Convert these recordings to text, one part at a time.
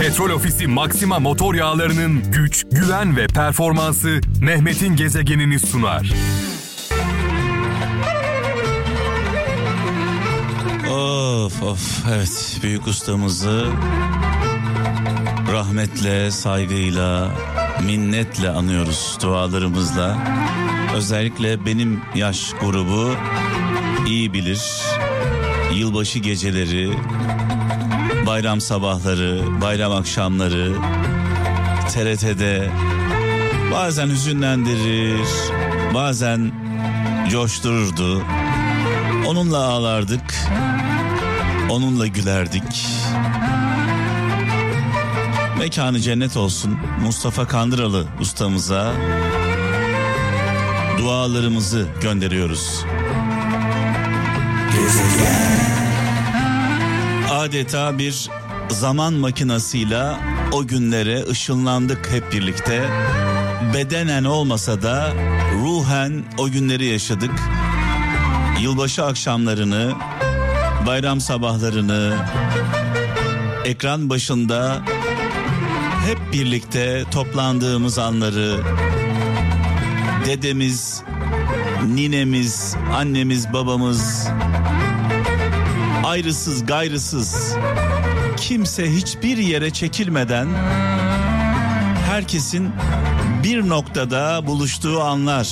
Petrol Ofisi Maxima motor yağlarının güç, güven ve performansı Mehmet'in gezegenini sunar. Of of evet büyük ustamızı rahmetle, saygıyla, minnetle anıyoruz dualarımızla. Özellikle benim yaş grubu iyi bilir. Yılbaşı geceleri, bayram sabahları, bayram akşamları TRT'de bazen hüzünlendirir, bazen coştururdu. Onunla ağlardık, onunla gülerdik. Mekanı cennet olsun Mustafa Kandıralı ustamıza dualarımızı gönderiyoruz. Adeta bir zaman makinasıyla o günlere ışınlandık hep birlikte. Bedenen olmasa da ruhen o günleri yaşadık. Yılbaşı akşamlarını, bayram sabahlarını, ekran başında hep birlikte toplandığımız anları, dedemiz, ninemiz, annemiz, babamız, ayrısız gayrısız, kimse hiçbir yere çekilmeden herkesin bir noktada buluştuğu anlar.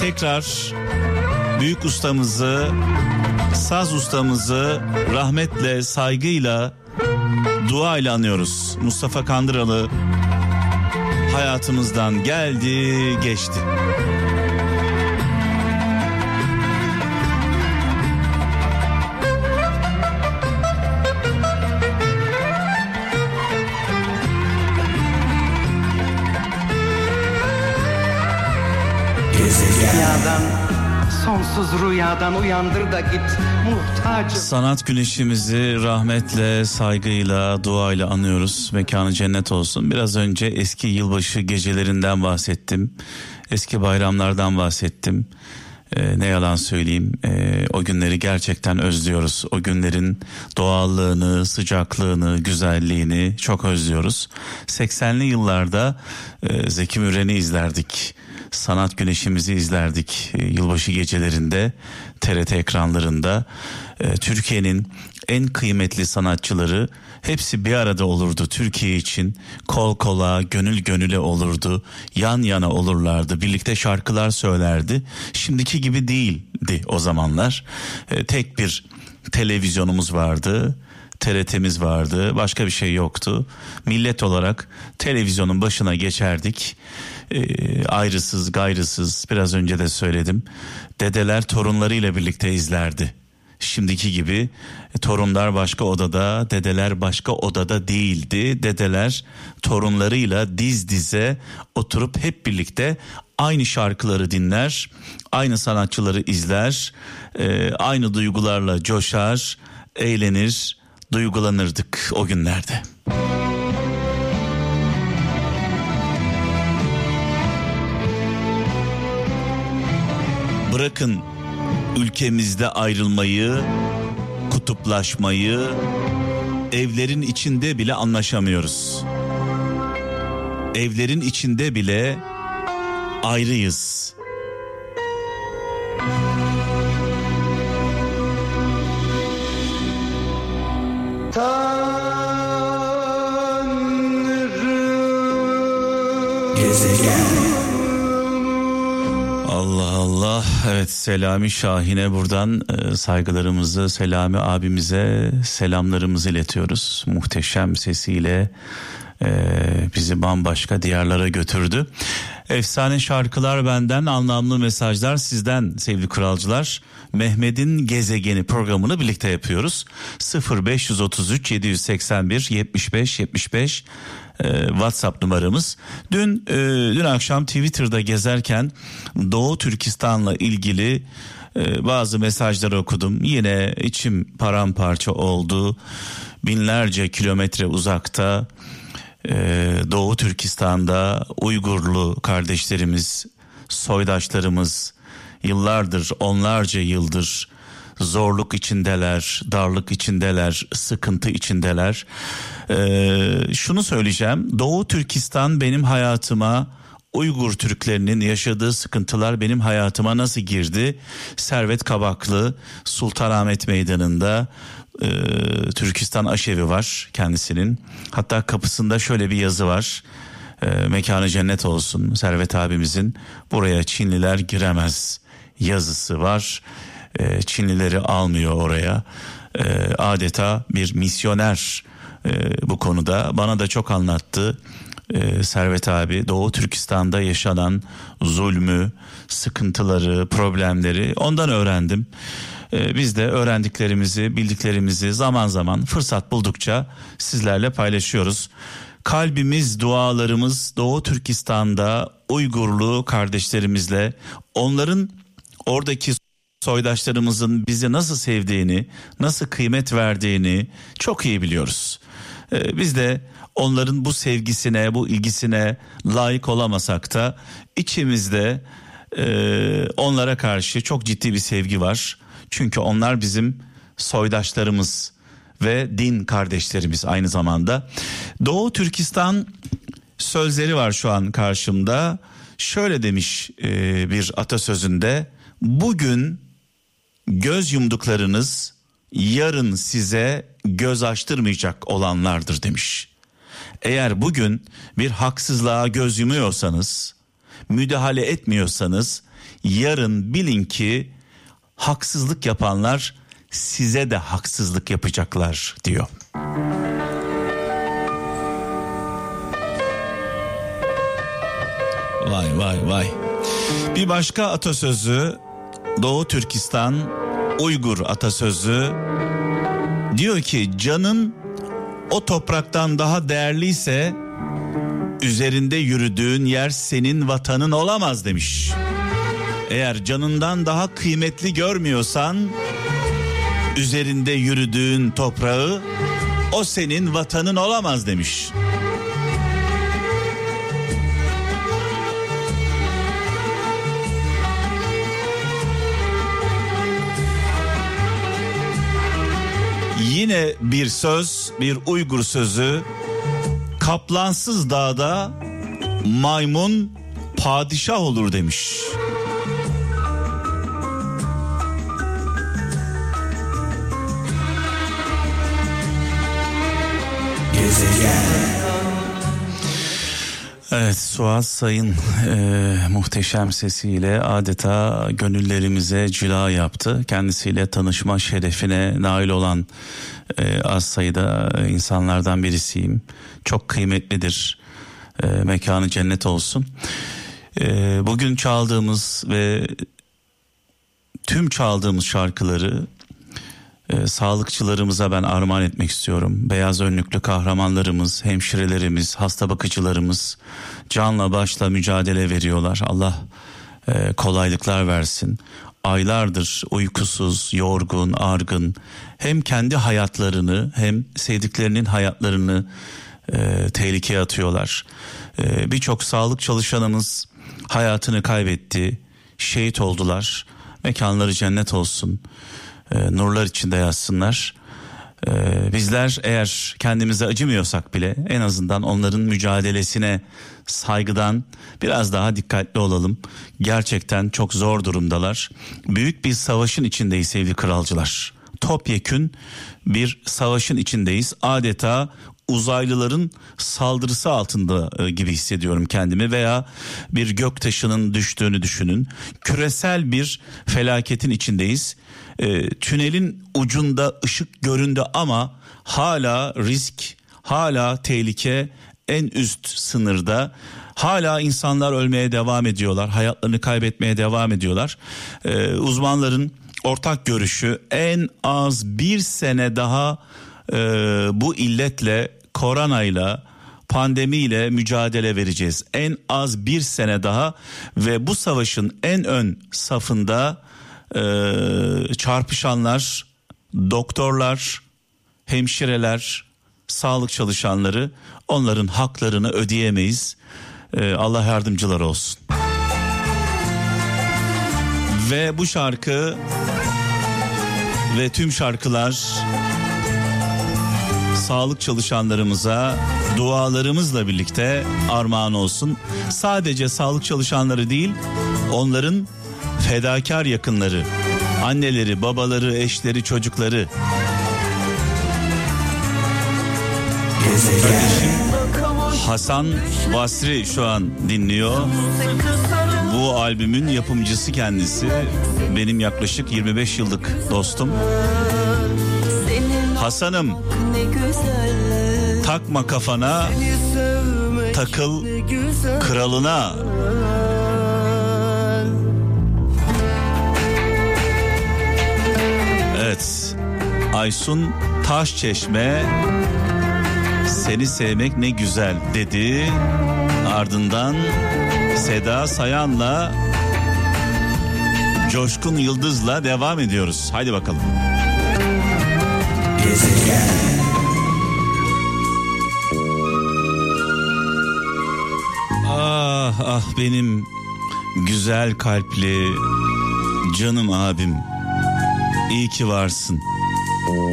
Tekrar büyük ustamızı, saz ustamızı rahmetle, saygıyla, duayla anıyoruz. Mustafa Kandıralı hayatımızdan geldi, geçti. Rüyadan, sonsuz rüyadan uyandır da git muhtacım. Sanat güneşimizi rahmetle, saygıyla, duayla anıyoruz. Mekanı cennet olsun. Biraz önce eski yılbaşı gecelerinden bahsettim. Eski bayramlardan bahsettim. Ee, ne yalan söyleyeyim ee, o günleri gerçekten özlüyoruz. O günlerin doğallığını, sıcaklığını, güzelliğini çok özlüyoruz. 80'li yıllarda e, Zeki Müren'i izlerdik. Sanat Güneşimizi izlerdik e, yılbaşı gecelerinde TRT ekranlarında. E, Türkiye'nin en kıymetli sanatçıları hepsi bir arada olurdu Türkiye için. Kol kola, gönül gönüle olurdu. Yan yana olurlardı. Birlikte şarkılar söylerdi. Şimdiki gibi değildi o zamanlar. E, tek bir televizyonumuz vardı. TRT'miz vardı. Başka bir şey yoktu. Millet olarak televizyonun başına geçerdik. E, ayrısız gayrısız biraz önce de söyledim. Dedeler torunlarıyla birlikte izlerdi. Şimdiki gibi torunlar başka odada, dedeler başka odada değildi. Dedeler torunlarıyla diz dize oturup hep birlikte aynı şarkıları dinler, aynı sanatçıları izler, e, aynı duygularla coşar, eğlenir, duygulanırdık o günlerde. Bırakın ülkemizde ayrılmayı, kutuplaşmayı, evlerin içinde bile anlaşamıyoruz. Evlerin içinde bile ayrıyız. Allah Allah evet Selami Şahin'e buradan e, saygılarımızı Selami abimize selamlarımızı iletiyoruz. Muhteşem sesiyle e, bizi bambaşka diyarlara götürdü. Efsane şarkılar benden anlamlı mesajlar sizden sevgili kralcılar. Mehmet'in gezegeni programını birlikte yapıyoruz. 0533 781 75 75 e, WhatsApp numaramız. Dün e, dün akşam Twitter'da gezerken Doğu Türkistan'la ilgili e, bazı mesajlar okudum. Yine içim paramparça oldu. Binlerce kilometre uzakta e, Doğu Türkistan'da Uygurlu kardeşlerimiz, soydaşlarımız yıllardır, onlarca yıldır zorluk içindeler, darlık içindeler, sıkıntı içindeler. Ee, şunu söyleyeceğim. Doğu Türkistan benim hayatıma Uygur Türklerinin yaşadığı sıkıntılar benim hayatıma nasıl girdi? Servet Kabaklı Sultanahmet Meydanı'nda e, Türkistan aşevi var kendisinin. Hatta kapısında şöyle bir yazı var. E, mekanı cennet olsun Servet abimizin buraya Çinliler giremez yazısı var. E, Çinlileri almıyor oraya. E, adeta bir misyoner e, bu konuda bana da çok anlattı. Servet abi Doğu Türkistan'da yaşanan zulmü, sıkıntıları, problemleri ondan öğrendim. Biz de öğrendiklerimizi, bildiklerimizi zaman zaman fırsat buldukça sizlerle paylaşıyoruz. Kalbimiz, dualarımız Doğu Türkistan'da Uygurlu kardeşlerimizle onların oradaki soydaşlarımızın bizi nasıl sevdiğini, nasıl kıymet verdiğini çok iyi biliyoruz. Ee, biz de onların bu sevgisine, bu ilgisine layık olamasak da içimizde e, onlara karşı çok ciddi bir sevgi var. Çünkü onlar bizim soydaşlarımız ve din kardeşlerimiz aynı zamanda. Doğu Türkistan sözleri var şu an karşımda. Şöyle demiş e, bir atasözünde bugün göz yumduklarınız yarın size göz açtırmayacak olanlardır demiş. Eğer bugün bir haksızlığa göz yumuyorsanız, müdahale etmiyorsanız yarın bilin ki haksızlık yapanlar size de haksızlık yapacaklar diyor. Vay vay vay. Bir başka atasözü Doğu Türkistan Uygur atasözü diyor ki canın o topraktan daha değerliyse üzerinde yürüdüğün yer senin vatanın olamaz demiş. Eğer canından daha kıymetli görmüyorsan üzerinde yürüdüğün toprağı o senin vatanın olamaz demiş. Yine bir söz, bir Uygur sözü. Kaplansız dağda maymun padişah olur demiş. Evet Suat Sayın e, muhteşem sesiyle adeta gönüllerimize cila yaptı. Kendisiyle tanışma şerefine nail olan e, az sayıda insanlardan birisiyim. Çok kıymetlidir. E, mekanı cennet olsun. E, bugün çaldığımız ve tüm çaldığımız şarkıları e, sağlıkçılarımıza ben armağan etmek istiyorum. Beyaz önlüklü kahramanlarımız, hemşirelerimiz, hasta bakıcılarımız canla başla mücadele veriyorlar. Allah e, kolaylıklar versin. Aylardır uykusuz, yorgun, argın hem kendi hayatlarını hem sevdiklerinin hayatlarını e, tehlikeye atıyorlar. E, Birçok sağlık çalışanımız hayatını kaybetti, şehit oldular. Mekanları cennet olsun e, nurlar içinde yazsınlar. E, bizler eğer kendimize acımıyorsak bile en azından onların mücadelesine saygıdan biraz daha dikkatli olalım. Gerçekten çok zor durumdalar. Büyük bir savaşın içindeyiz sevgili kralcılar. Topyekün bir savaşın içindeyiz. Adeta uzaylıların saldırısı altında e, gibi hissediyorum kendimi veya bir göktaşının düştüğünü düşünün. Küresel bir felaketin içindeyiz. E, tünelin ucunda ışık göründü ama hala risk, hala tehlike en üst sınırda. Hala insanlar ölmeye devam ediyorlar, hayatlarını kaybetmeye devam ediyorlar. E, uzmanların ortak görüşü en az bir sene daha e, bu illetle koronayla pandemiyle mücadele vereceğiz. En az bir sene daha ve bu savaşın en ön safında e, çarpışanlar, doktorlar, hemşireler, sağlık çalışanları onların haklarını ödeyemeyiz. E, Allah yardımcılar olsun. Ve bu şarkı ve tüm şarkılar sağlık çalışanlarımıza dualarımızla birlikte armağan olsun. Sadece sağlık çalışanları değil, onların fedakar yakınları, anneleri, babaları, eşleri, çocukları. Hasan Basri şu an dinliyor. Bu albümün yapımcısı kendisi. Benim yaklaşık 25 yıllık dostum. Hasan'ım takma kafana takıl kralına. Evet Aysun Taşçeşme seni sevmek ne güzel dedi. Ardından Seda Sayan'la Coşkun Yıldız'la devam ediyoruz. Haydi bakalım. Ah ah benim güzel kalpli canım abim. İyi ki varsın.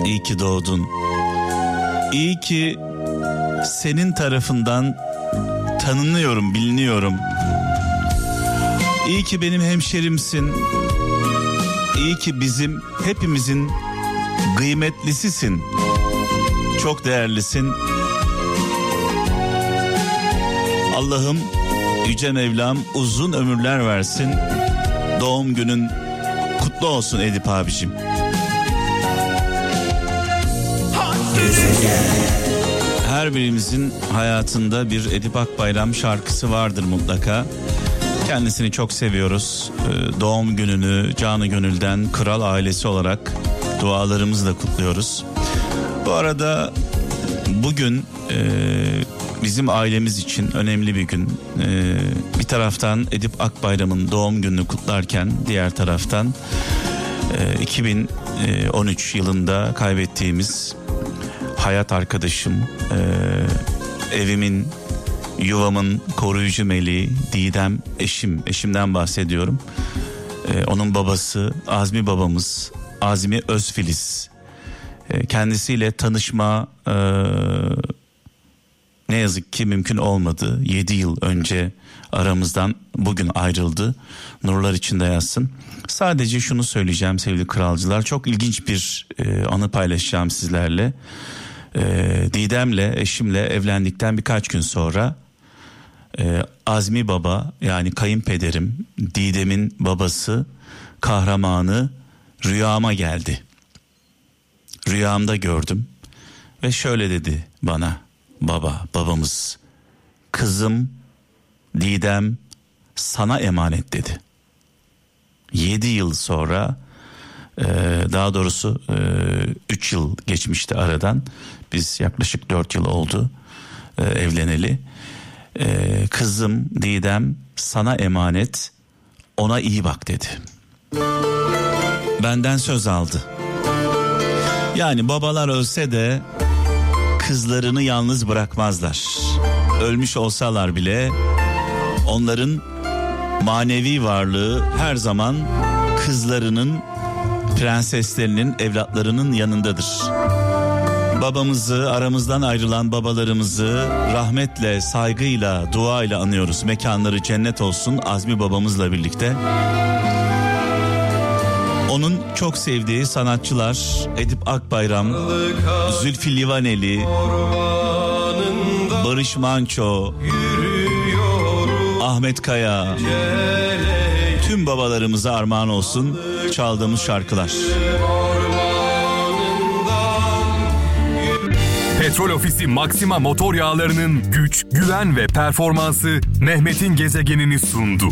İyi ki doğdun. İyi ki senin tarafından tanınıyorum, biliniyorum. İyi ki benim hemşerimsin. İyi ki bizim hepimizin kıymetlisisin. Çok değerlisin. Allah'ım Yüce Mevlam uzun ömürler versin. Doğum günün kutlu olsun Edip abicim. Her birimizin hayatında bir Edip Akbayram şarkısı vardır mutlaka. Kendisini çok seviyoruz. Ee, doğum gününü canı gönülden kral ailesi olarak dualarımızla kutluyoruz. Bu arada bugün e, bizim ailemiz için önemli bir gün. E, bir taraftan Edip Akbayram'ın doğum gününü kutlarken diğer taraftan e, 2013 yılında kaybettiğimiz hayat arkadaşım, e, evimin, yuvamın koruyucu meleği Didem eşim, eşimden bahsediyorum. E, onun babası Azmi babamız, Azmi Özfiliz. E, kendisiyle tanışma e, ne yazık ki mümkün olmadı. 7 yıl önce aramızdan bugün ayrıldı. Nurlar içinde yazsın. Sadece şunu söyleyeceğim sevgili kralcılar. Çok ilginç bir e, anı paylaşacağım sizlerle. E, Didem'le eşimle evlendikten birkaç gün sonra e, Azmi Baba yani kayınpederim Didem'in babası kahramanı rüyama geldi. Rüyamda gördüm ve şöyle dedi bana baba babamız kızım Didem sana emanet dedi. Yedi yıl sonra e, daha doğrusu e, üç yıl geçmişti aradan biz yaklaşık dört yıl oldu e, evleneli. E, kızım Didem sana emanet ona iyi bak dedi. Benden söz aldı. Yani babalar ölse de kızlarını yalnız bırakmazlar. Ölmüş olsalar bile onların manevi varlığı her zaman kızlarının, prenseslerinin, evlatlarının yanındadır. Babamızı, aramızdan ayrılan babalarımızı rahmetle, saygıyla, duayla anıyoruz. Mekanları cennet olsun Azmi babamızla birlikte. Çok sevdiği sanatçılar Edip Akbayram, Zülfü Livaneli, Barış Manço, Ahmet Kaya, tüm babalarımıza armağan olsun çaldığımız şarkılar. Petrol Ofisi Maxima motor yağlarının güç, güven ve performansı Mehmet'in gezegenini sundu.